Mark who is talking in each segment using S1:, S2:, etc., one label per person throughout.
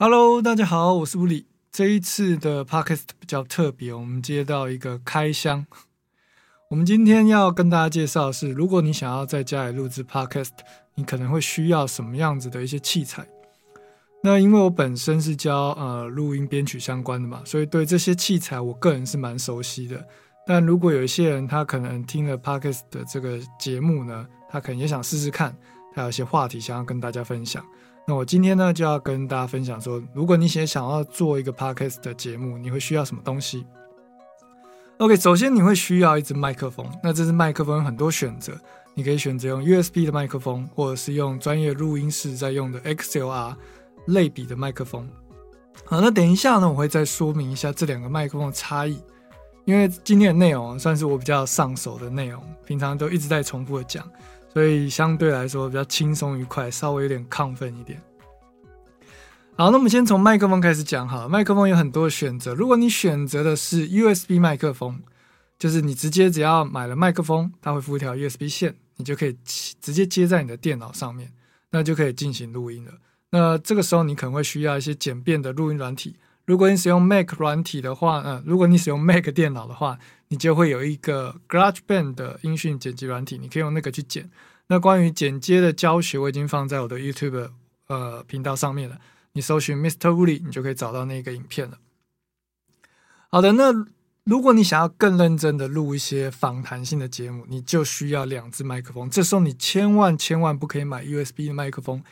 S1: Hello，大家好，我是吴里。这一次的 Podcast 比较特别，我们接到一个开箱。我们今天要跟大家介绍的是，如果你想要在家里录制 Podcast，你可能会需要什么样子的一些器材。那因为我本身是教呃录音编曲相关的嘛，所以对这些器材我个人是蛮熟悉的。但如果有一些人他可能听了 Podcast 的这个节目呢，他可能也想试试看，他有一些话题想要跟大家分享。那我今天呢就要跟大家分享说，如果你想想要做一个 podcast 的节目，你会需要什么东西？OK，首先你会需要一支麦克风。那这支麦克风有很多选择，你可以选择用 USB 的麦克风，或者是用专业录音室在用的 XLR 类比的麦克风。好，那等一下呢，我会再说明一下这两个麦克风的差异，因为今天的内容算是我比较上手的内容，平常都一直在重复的讲。所以相对来说比较轻松愉快，稍微有点亢奋一点。好，那我们先从麦克风开始讲哈。麦克风有很多选择，如果你选择的是 USB 麦克风，就是你直接只要买了麦克风，它会附一条 USB 线，你就可以直接接在你的电脑上面，那就可以进行录音了。那这个时候你可能会需要一些简便的录音软体。如果你使用 Mac 软体的话，嗯，如果你使用 Mac 电脑的话，你就会有一个 GarageBand 的音讯剪辑软体，你可以用那个去剪。那关于剪接的教学，我已经放在我的 YouTube 呃频道上面了。你搜寻 Mr. Wooly，你就可以找到那个影片了。好的，那如果你想要更认真的录一些访谈性的节目，你就需要两支麦克风。这时候你千万千万不可以买 USB 的麦克风，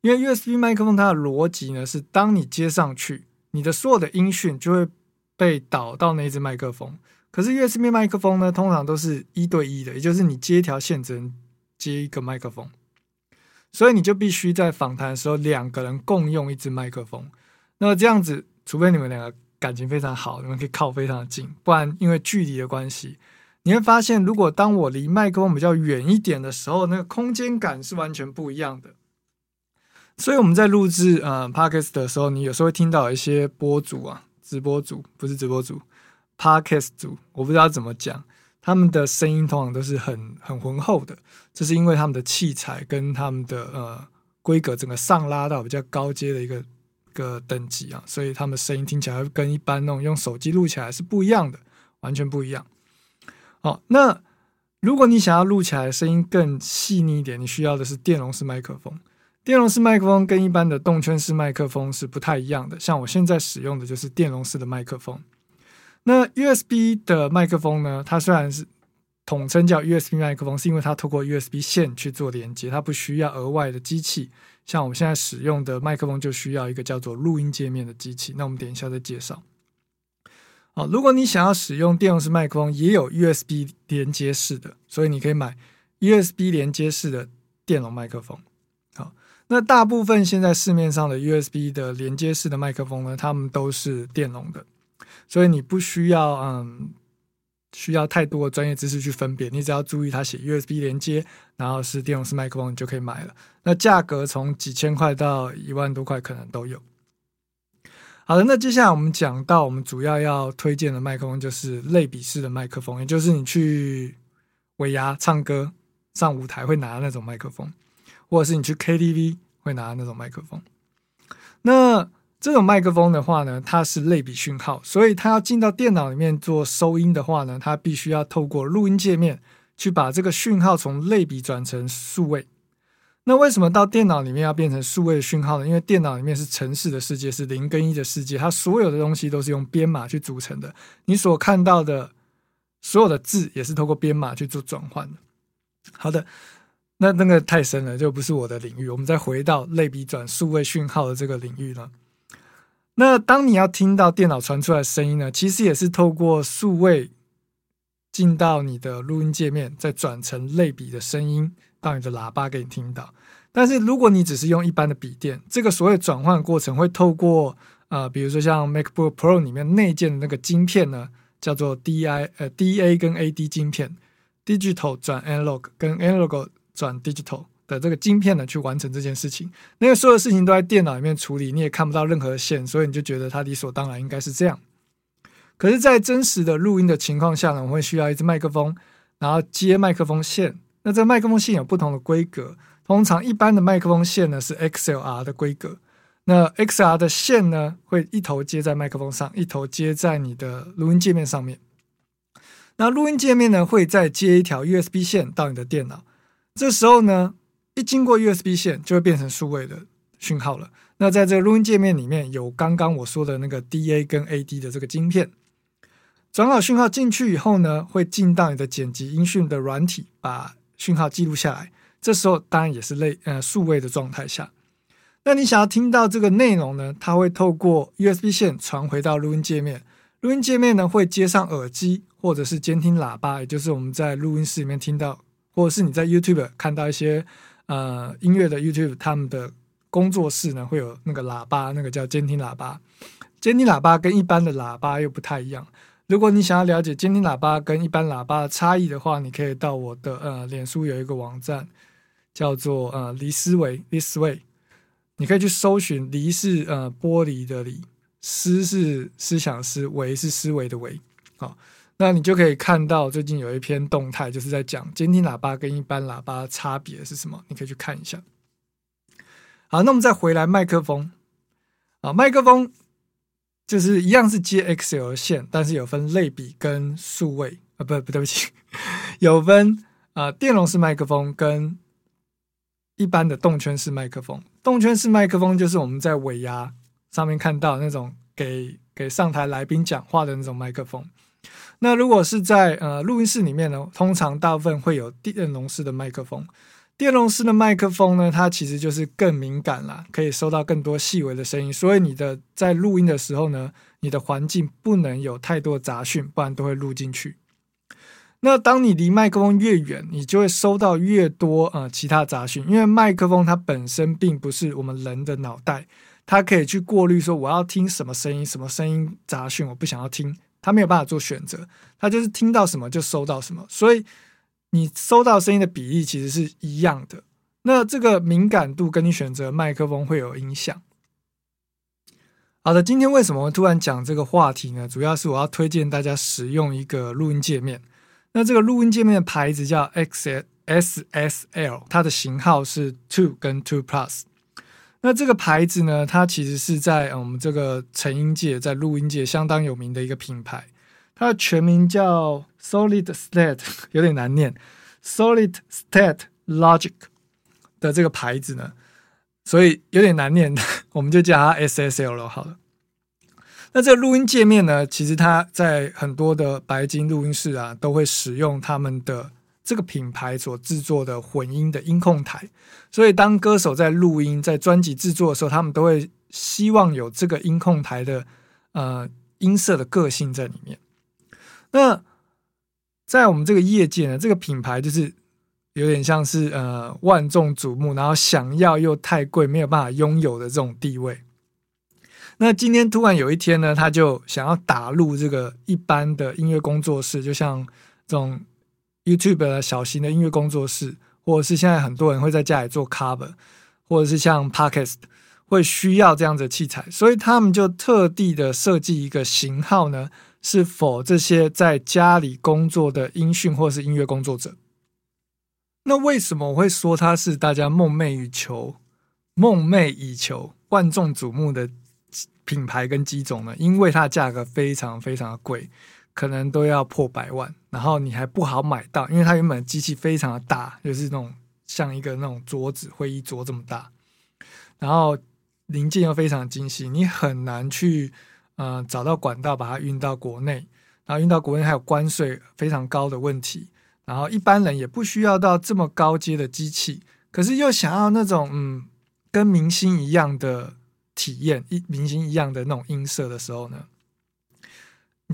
S1: 因为 USB 麦克风它的逻辑呢是，当你接上去。你的所有的音讯就会被导到那只麦克风，可是 USB 麦克风呢，通常都是一对一的，也就是你接一条线只能接一个麦克风，所以你就必须在访谈的时候两个人共用一支麦克风。那这样子，除非你们两个感情非常好，你们可以靠非常的近，不然因为距离的关系，你会发现，如果当我离麦克风比较远一点的时候，那个空间感是完全不一样的。所以我们在录制呃 podcast 的时候，你有时候会听到一些播主啊，直播主不是直播主，podcast 组，我不知道怎么讲，他们的声音通常都是很很浑厚的，这是因为他们的器材跟他们的呃规格整个上拉到比较高阶的一个个等级啊，所以他们声音听起来跟一般那种用手机录起来是不一样的，完全不一样。好，那如果你想要录起来声音更细腻一点，你需要的是电容式麦克风。电容式麦克风跟一般的动圈式麦克风是不太一样的。像我现在使用的就是电容式的麦克风。那 USB 的麦克风呢？它虽然是统称叫 USB 麦克风，是因为它透过 USB 线去做连接，它不需要额外的机器。像我们现在使用的麦克风就需要一个叫做录音界面的机器。那我们等一下再介绍。好，如果你想要使用电容式麦克风，也有 USB 连接式的，所以你可以买 USB 连接式的电容麦克风。好那大部分现在市面上的 USB 的连接式的麦克风呢，它们都是电容的，所以你不需要嗯需要太多的专业知识去分辨，你只要注意它写 USB 连接，然后是电容式麦克风，你就可以买了。那价格从几千块到一万多块可能都有。好的，那接下来我们讲到我们主要要推荐的麦克风就是类比式的麦克风，也就是你去尾牙唱歌上舞台会拿的那种麦克风。或者是你去 KTV 会拿的那种麦克风，那这种麦克风的话呢，它是类比讯号，所以它要进到电脑里面做收音的话呢，它必须要透过录音界面去把这个讯号从类比转成数位。那为什么到电脑里面要变成数位的讯号呢？因为电脑里面是城市的世界，是零跟一的世界，它所有的东西都是用编码去组成的，你所看到的所有的字也是透过编码去做转换的。好的。那那个太深了，就不是我的领域。我们再回到类比转数位讯号的这个领域呢。那当你要听到电脑传出来的声音呢，其实也是透过数位进到你的录音界面，再转成类比的声音到你的喇叭给你听到。但是如果你只是用一般的笔电，这个所谓转换过程会透过呃，比如说像 MacBook Pro 里面内建的那个晶片呢，叫做 DI 呃 DA 跟 AD 晶片，Digital 转 Analog 跟 Analog。转 digital 的这个晶片呢，去完成这件事情。那个所有事情都在电脑里面处理，你也看不到任何线，所以你就觉得它理所当然应该是这样。可是，在真实的录音的情况下呢，我们会需要一支麦克风，然后接麦克风线。那这麦克风线有不同的规格，通常一般的麦克风线呢是 XLR 的规格。那 XR 的线呢，会一头接在麦克风上，一头接在你的录音界面上面。那录音界面呢，会再接一条 USB 线到你的电脑。这时候呢，一经过 USB 线，就会变成数位的讯号了。那在这个录音界面里面有刚刚我说的那个 DA 跟 AD 的这个晶片，转好讯号进去以后呢，会进到你的剪辑音讯的软体，把讯号记录下来。这时候当然也是类呃数位的状态下。那你想要听到这个内容呢，它会透过 USB 线传回到录音界面，录音界面呢会接上耳机或者是监听喇叭，也就是我们在录音室里面听到，或者是你在 YouTube 看到一些呃音乐的 YouTube 他们的。工作室呢会有那个喇叭，那个叫监听喇叭。监听喇叭跟一般的喇叭又不太一样。如果你想要了解监听喇叭跟一般喇叭的差异的话，你可以到我的呃脸书有一个网站叫做呃离思维 This Way，你可以去搜寻离是呃玻璃的离，思是思想思，维是思维的维。好，那你就可以看到最近有一篇动态，就是在讲监听喇叭跟一般喇叭差别是什么，你可以去看一下。好，那我们再回来麦克风。啊，麦克风就是一样是接 XL 线，但是有分类比跟数位啊，不不对不起，有分啊电容式麦克风跟一般的动圈式麦克风。动圈式麦克风就是我们在尾牙上面看到那种给给上台来宾讲话的那种麦克风。那如果是在呃录音室里面呢，通常大部分会有电容式的麦克风。电容式的麦克风呢，它其实就是更敏感啦，可以收到更多细微的声音。所以你的在录音的时候呢，你的环境不能有太多杂讯，不然都会录进去。那当你离麦克风越远，你就会收到越多呃其他杂讯，因为麦克风它本身并不是我们人的脑袋，它可以去过滤说我要听什么声音，什么声音杂讯我不想要听，他没有办法做选择，他就是听到什么就收到什么，所以。你收到声音的比例其实是一样的，那这个敏感度跟你选择麦克风会有影响。好的，今天为什么突然讲这个话题呢？主要是我要推荐大家使用一个录音界面。那这个录音界面的牌子叫 X S S L，它的型号是 Two 跟 Two Plus。那这个牌子呢，它其实是在我们这个成音界、在录音界相当有名的一个品牌。它的全名叫 Solid State，有点难念。Solid State Logic 的这个牌子呢，所以有点难念，我们就叫它 SSL 了。好了，那这个录音界面呢，其实它在很多的白金录音室啊，都会使用他们的这个品牌所制作的混音的音控台。所以当歌手在录音、在专辑制作的时候，他们都会希望有这个音控台的呃音色的个性在里面。那在我们这个业界呢，这个品牌就是有点像是呃万众瞩目，然后想要又太贵，没有办法拥有的这种地位。那今天突然有一天呢，他就想要打入这个一般的音乐工作室，就像这种 YouTube 的小型的音乐工作室，或者是现在很多人会在家里做 cover，或者是像 Podcast 会需要这样的器材，所以他们就特地的设计一个型号呢。是否这些在家里工作的音讯或是音乐工作者？那为什么我会说它是大家梦寐以求、梦寐以求、万众瞩目的品牌跟机种呢？因为它的价格非常非常的贵，可能都要破百万，然后你还不好买到，因为它原本机器非常的大，就是那种像一个那种桌子、会议桌这么大，然后零件又非常精细，你很难去。嗯，找到管道把它运到国内，然后运到国内还有关税非常高的问题，然后一般人也不需要到这么高阶的机器，可是又想要那种嗯跟明星一样的体验，一明星一样的那种音色的时候呢，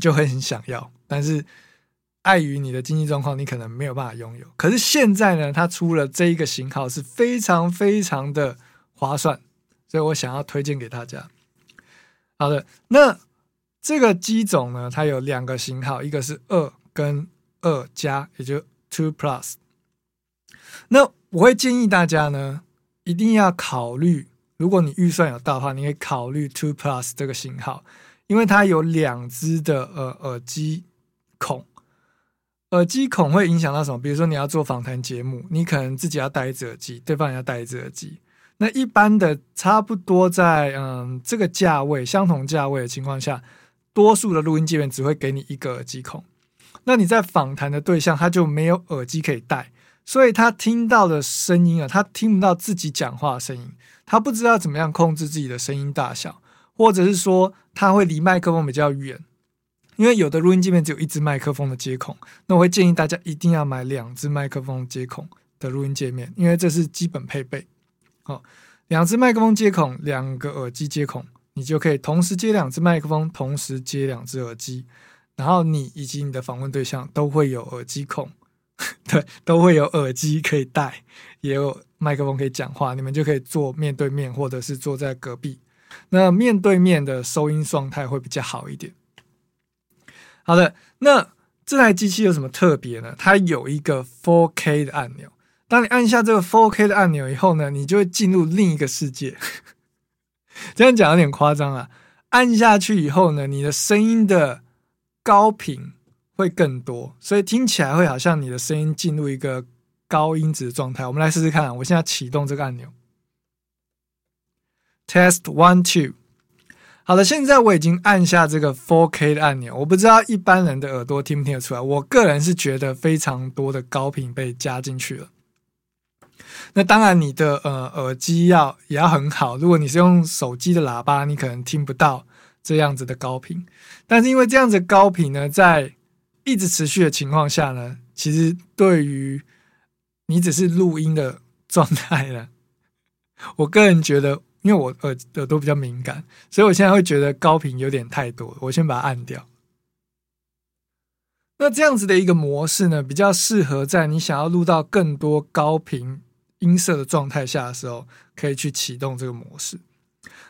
S1: 就会很想要，但是碍于你的经济状况，你可能没有办法拥有。可是现在呢，它出了这一个型号是非常非常的划算，所以我想要推荐给大家。好的，那这个机种呢，它有两个型号，一个是二跟二加，也就 Two Plus。那我会建议大家呢，一定要考虑，如果你预算有到的话，你可以考虑 Two Plus 这个型号，因为它有两只的呃耳机孔。耳机孔会影响到什么？比如说你要做访谈节目，你可能自己要戴一只耳机，对方也要戴一只耳机。那一般的差不多在嗯这个价位相同价位的情况下，多数的录音界面只会给你一个耳机孔。那你在访谈的对象他就没有耳机可以戴，所以他听到的声音啊，他听不到自己讲话的声音，他不知道怎么样控制自己的声音大小，或者是说他会离麦克风比较远，因为有的录音界面只有一支麦克风的接孔，那我会建议大家一定要买两支麦克风接孔的录音界面，因为这是基本配备。好，两支麦克风接孔，两个耳机接孔，你就可以同时接两支麦克风，同时接两只耳机。然后你以及你的访问对象都会有耳机孔，对，都会有耳机可以戴，也有麦克风可以讲话，你们就可以坐面对面，或者是坐在隔壁。那面对面的收音状态会比较好一点。好的，那这台机器有什么特别呢？它有一个 4K 的按钮，当你按下这个 4K 的按钮以后呢，你就会进入另一个世界。这样讲有点夸张啊！按下去以后呢，你的声音的高频会更多，所以听起来会好像你的声音进入一个高音质的状态。我们来试试看，我现在启动这个按钮，Test One Two。好了，现在我已经按下这个 4K 的按钮，我不知道一般人的耳朵听不听得出来。我个人是觉得非常多的高频被加进去了。那当然，你的呃耳机要也要很好。如果你是用手机的喇叭，你可能听不到。这样子的高频，但是因为这样子高频呢，在一直持续的情况下呢，其实对于你只是录音的状态呢，我个人觉得，因为我耳耳朵比较敏感，所以我现在会觉得高频有点太多，我先把它按掉。那这样子的一个模式呢，比较适合在你想要录到更多高频音色的状态下的时候，可以去启动这个模式。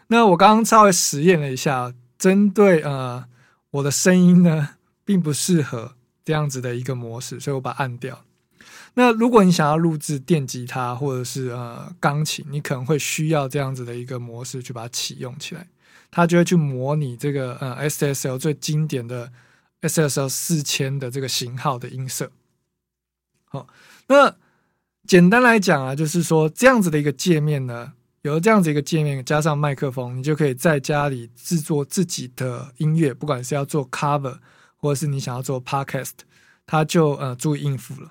S1: 那我刚刚稍微实验了一下。针对呃我的声音呢，并不适合这样子的一个模式，所以我把它按掉。那如果你想要录制电吉他或者是呃钢琴，你可能会需要这样子的一个模式去把它启用起来，它就会去模拟这个呃 SSL 最经典的 SSL 四千的这个型号的音色。好，那简单来讲啊，就是说这样子的一个界面呢。有这样子一个界面，加上麦克风，你就可以在家里制作自己的音乐，不管是要做 cover，或者是你想要做 podcast，它就呃足以应付了。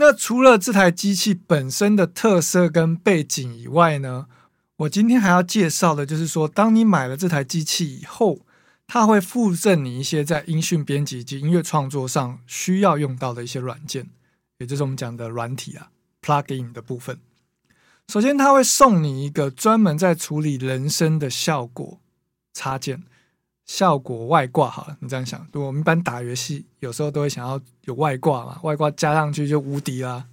S1: 那除了这台机器本身的特色跟背景以外呢，我今天还要介绍的就是说，当你买了这台机器以后，它会附赠你一些在音讯编辑及音乐创作上需要用到的一些软件，也就是我们讲的软体啊，plugin 的部分。首先，它会送你一个专门在处理人声的效果插件，效果外挂。好了，你这样想，我们一般打游戏有时候都会想要有外挂嘛，外挂加上去就无敌啦。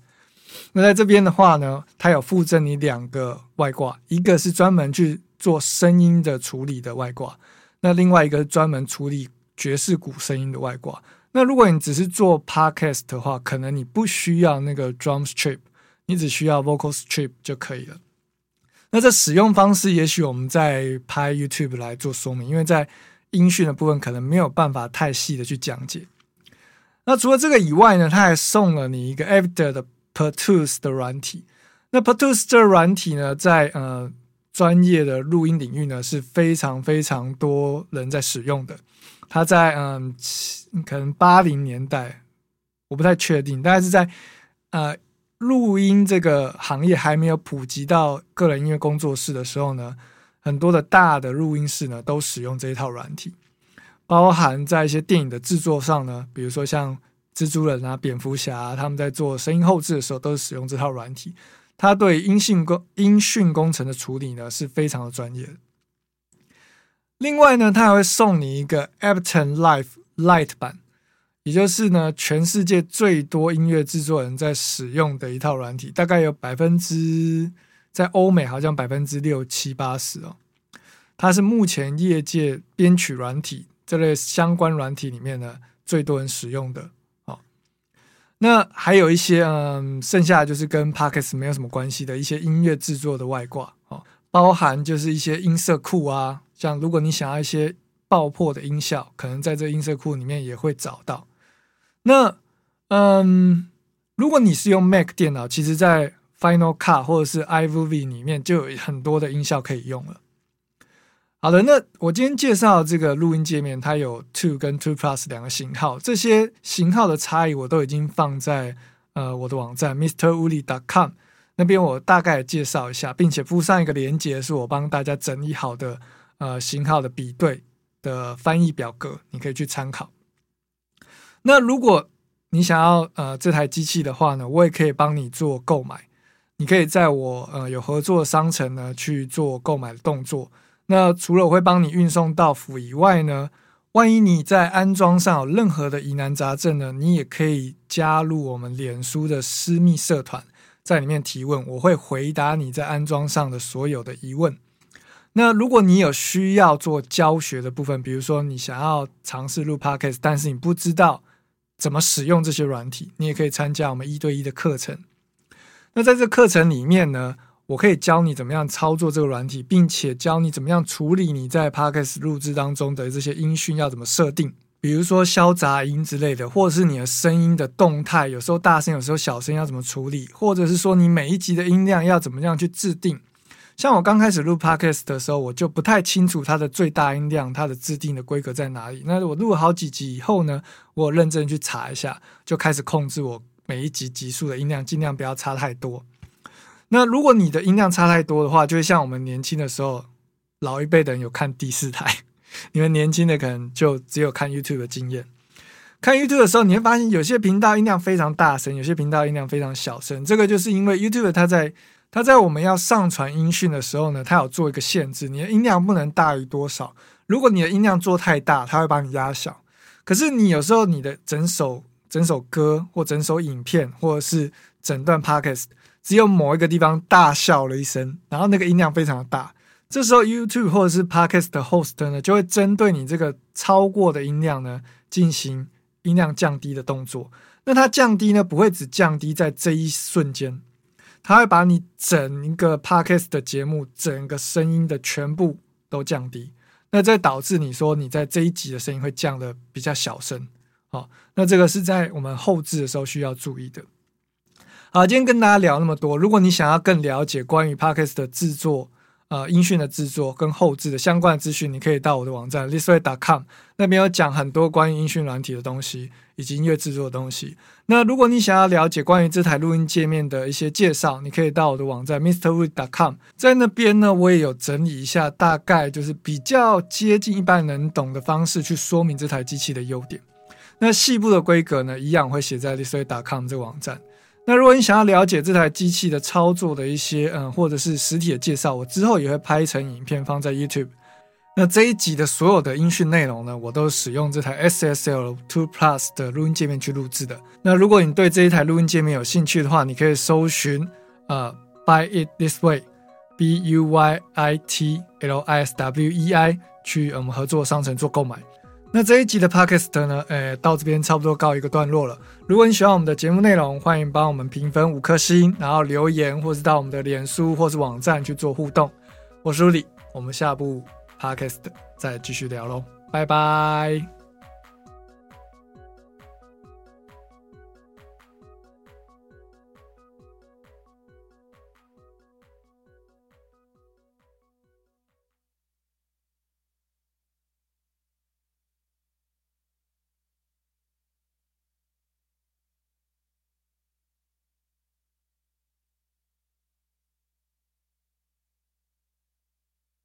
S1: 那在这边的话呢，它有附赠你两个外挂，一个是专门去做声音的处理的外挂，那另外一个是专门处理爵士鼓声音的外挂。那如果你只是做 podcast 的话，可能你不需要那个 drum strip。你只需要 Vocal Strip 就可以了。那这使用方式，也许我们在拍 YouTube 来做说明，因为在音讯的部分可能没有办法太细的去讲解。那除了这个以外呢，他还送了你一个 Avder 的 Pro Tools 的软体。那 Pro Tools 这软体呢，在呃专业的录音领域呢是非常非常多人在使用的。它在嗯可能八零年代，我不太确定，大概是在呃。录音这个行业还没有普及到个人音乐工作室的时候呢，很多的大的录音室呢都使用这一套软体，包含在一些电影的制作上呢，比如说像蜘蛛人啊、蝙蝠侠，他们在做声音后置的时候都是使用这套软体。它对音讯工音讯工程的处理呢是非常的专业。另外呢，它还会送你一个 Ableton Live Lite 版。也就是呢，全世界最多音乐制作人在使用的一套软体，大概有百分之在欧美好像百分之六七八十哦。它是目前业界编曲软体这类相关软体里面呢最多人使用的哦。那还有一些嗯，剩下就是跟 p o c k e t 没有什么关系的一些音乐制作的外挂哦，包含就是一些音色库啊，像如果你想要一些爆破的音效，可能在这音色库里面也会找到。那，嗯，如果你是用 Mac 电脑，其实，在 Final Cut 或者是 iMovie 里面就有很多的音效可以用了。好的，那我今天介绍这个录音界面，它有 Two 跟 Two Plus 两个型号，这些型号的差异我都已经放在呃我的网站 MrWooly.com 那边，我大概介绍一下，并且附上一个连接，是我帮大家整理好的呃型号的比对的翻译表格，你可以去参考。那如果你想要呃这台机器的话呢，我也可以帮你做购买，你可以在我呃有合作商城呢去做购买的动作。那除了我会帮你运送到府以外呢，万一你在安装上有任何的疑难杂症呢，你也可以加入我们脸书的私密社团，在里面提问，我会回答你在安装上的所有的疑问。那如果你有需要做教学的部分，比如说你想要尝试录 podcast，但是你不知道怎么使用这些软体，你也可以参加我们一对一的课程。那在这课程里面呢？我可以教你怎么样操作这个软体，并且教你怎么样处理你在 Podcast 录制当中的这些音讯要怎么设定，比如说消杂音之类的，或者是你的声音的动态，有时候大声，有时候小声要怎么处理，或者是说你每一集的音量要怎么样去制定。像我刚开始录 Podcast 的时候，我就不太清楚它的最大音量，它的制定的规格在哪里。那我录了好几集以后呢，我认真去查一下，就开始控制我每一集集数的音量，尽量不要差太多。那如果你的音量差太多的话，就会像我们年轻的时候，老一辈的人有看第四台，你们年轻的可能就只有看 YouTube 的经验。看 YouTube 的时候，你会发现有些频道音量非常大声，有些频道音量非常小声。这个就是因为 YouTube 它在它在我们要上传音讯的时候呢，它有做一个限制，你的音量不能大于多少。如果你的音量做太大，它会把你压小。可是你有时候你的整首整首歌或整首影片或者是整段 Podcast。只有某一个地方大笑了一声，然后那个音量非常的大，这时候 YouTube 或者是 Podcast 的 host 呢，就会针对你这个超过的音量呢，进行音量降低的动作。那它降低呢，不会只降低在这一瞬间，它会把你整一个 Podcast 的节目整个声音的全部都降低。那这导致你说你在这一集的声音会降的比较小声。好，那这个是在我们后置的时候需要注意的。好，今天跟大家聊那么多。如果你想要更了解关于 podcast 的制作、呃音讯的制作跟后置的相关的资讯，你可以到我的网站 listway.com 那边有讲很多关于音讯软体的东西以及音乐制作的东西。那如果你想要了解关于这台录音界面的一些介绍，你可以到我的网站 mrwood.com，在那边呢，我也有整理一下，大概就是比较接近一般人懂的方式去说明这台机器的优点。那细部的规格呢，一样会写在 listway.com 这个网站。那如果你想要了解这台机器的操作的一些嗯，或者是实体的介绍，我之后也会拍成影片放在 YouTube。那这一集的所有的音讯内容呢，我都使用这台 SSL Two Plus 的录音界面去录制的。那如果你对这一台录音界面有兴趣的话，你可以搜寻呃 Buy It This Way，B U Y I T L I S W E I，去我们合作商城做购买。那这一集的 podcast 呢，诶，到这边差不多告一个段落了。如果你喜欢我们的节目内容，欢迎帮我们评分五颗星，然后留言，或是到我们的脸书或是网站去做互动。我是李，我们下部 podcast 再继续聊喽，拜拜。